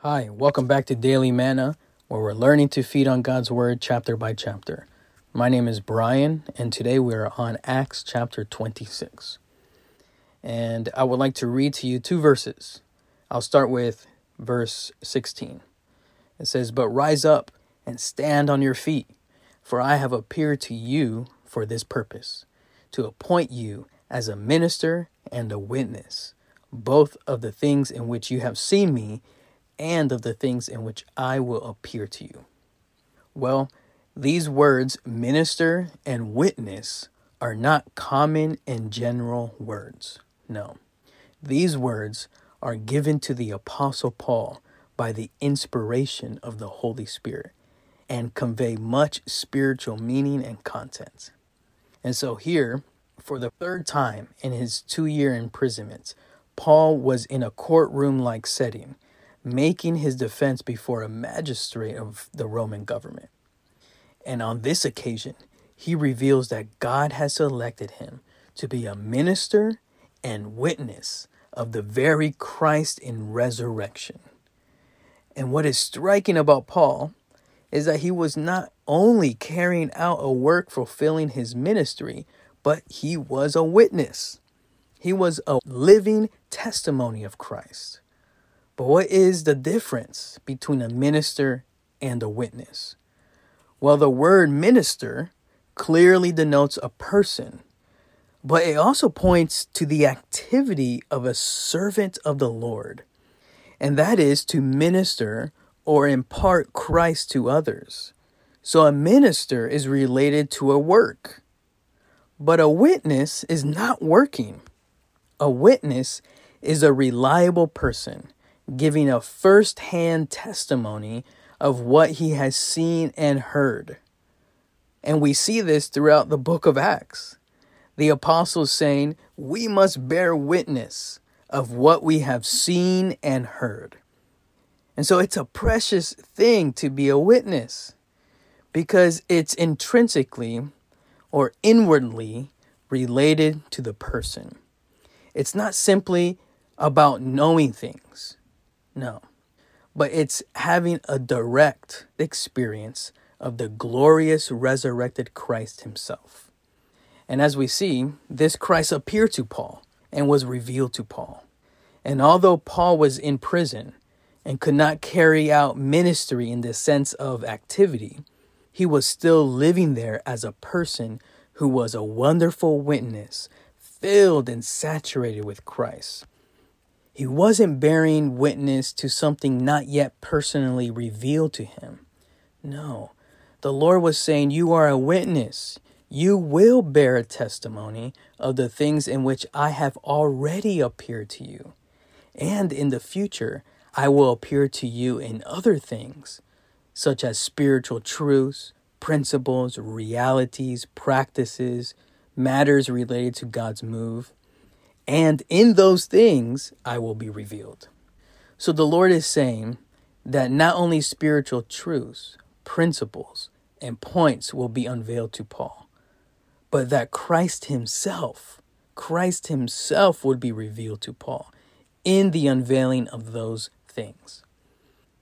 Hi, welcome back to Daily Manna, where we're learning to feed on God's Word chapter by chapter. My name is Brian, and today we are on Acts chapter 26. And I would like to read to you two verses. I'll start with verse 16. It says, But rise up and stand on your feet, for I have appeared to you for this purpose, to appoint you as a minister and a witness, both of the things in which you have seen me and of the things in which I will appear to you. Well, these words, minister and witness, are not common and general words. No. These words are given to the Apostle Paul by the inspiration of the Holy Spirit and convey much spiritual meaning and content. And so, here, for the third time in his two year imprisonment, Paul was in a courtroom like setting making his defense before a magistrate of the Roman government. And on this occasion, he reveals that God has selected him to be a minister and witness of the very Christ in resurrection. And what is striking about Paul is that he was not only carrying out a work fulfilling his ministry, but he was a witness. He was a living testimony of Christ. But what is the difference between a minister and a witness? Well, the word minister clearly denotes a person, but it also points to the activity of a servant of the Lord, and that is to minister or impart Christ to others. So a minister is related to a work, but a witness is not working. A witness is a reliable person giving a first hand testimony of what he has seen and heard. And we see this throughout the book of Acts. The apostles saying, We must bear witness of what we have seen and heard. And so it's a precious thing to be a witness because it's intrinsically or inwardly related to the person. It's not simply about knowing things, no. But it's having a direct experience of the glorious resurrected Christ himself. And as we see, this Christ appeared to Paul and was revealed to Paul. And although Paul was in prison and could not carry out ministry in the sense of activity, he was still living there as a person who was a wonderful witness, filled and saturated with Christ. He wasn't bearing witness to something not yet personally revealed to him. No, the Lord was saying, You are a witness. You will bear a testimony of the things in which I have already appeared to you. And in the future, I will appear to you in other things, such as spiritual truths, principles, realities, practices, matters related to God's move, and in those things I will be revealed. So the Lord is saying that not only spiritual truths, principles, and points will be unveiled to Paul, but that Christ Himself, Christ Himself would be revealed to Paul in the unveiling of those things.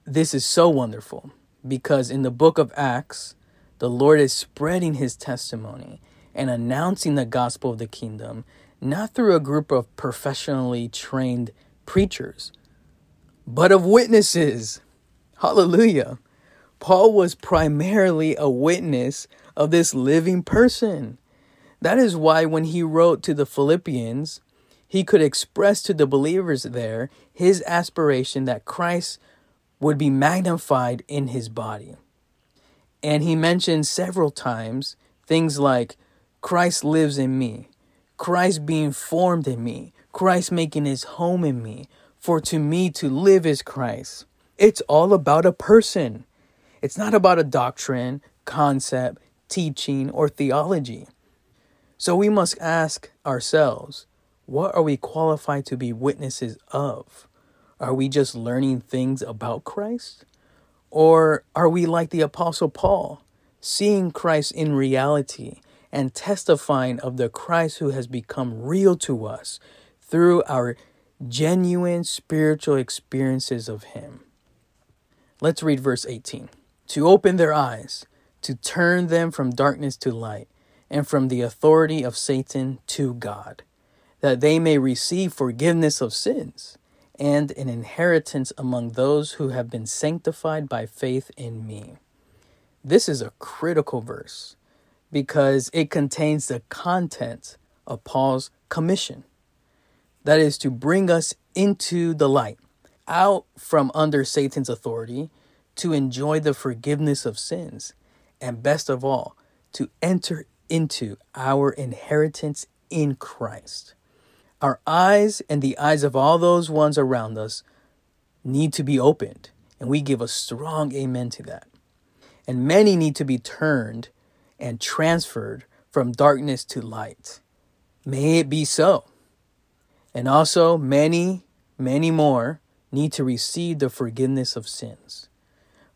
This is so wonderful because in the book of Acts, the Lord is spreading His testimony and announcing the gospel of the kingdom not through a group of professionally trained preachers, but of witnesses. Hallelujah. Paul was primarily a witness of this living person. That is why when he wrote to the Philippians, he could express to the believers there his aspiration that Christ would be magnified in his body. And he mentioned several times things like, Christ lives in me. Christ being formed in me, Christ making his home in me. For to me to live is Christ. It's all about a person. It's not about a doctrine, concept, teaching, or theology. So we must ask ourselves what are we qualified to be witnesses of? Are we just learning things about Christ? Or are we like the Apostle Paul, seeing Christ in reality and testifying of the Christ who has become real to us through our genuine spiritual experiences of Him. Let's read verse 18. To open their eyes, to turn them from darkness to light, and from the authority of Satan to God, that they may receive forgiveness of sins and an inheritance among those who have been sanctified by faith in me. This is a critical verse because it contains the content of Paul's commission. That is to bring us into the light, out from under Satan's authority, to enjoy the forgiveness of sins, and best of all, to enter into our inheritance in Christ. Our eyes and the eyes of all those ones around us need to be opened, and we give a strong amen to that. And many need to be turned and transferred from darkness to light. May it be so. And also, many, many more need to receive the forgiveness of sins.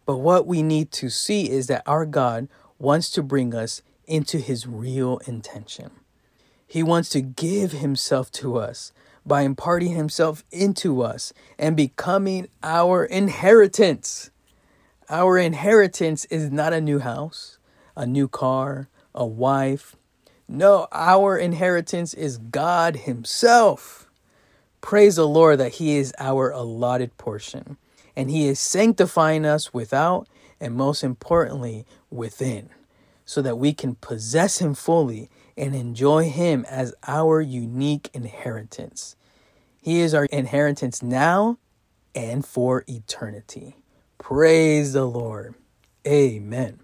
But what we need to see is that our God wants to bring us into his real intention. He wants to give himself to us by imparting himself into us and becoming our inheritance. Our inheritance is not a new house, a new car, a wife. No, our inheritance is God Himself. Praise the Lord that He is our allotted portion and He is sanctifying us without and most importantly within so that we can possess Him fully and enjoy Him as our unique inheritance. He is our inheritance now and for eternity. Praise the Lord. Amen.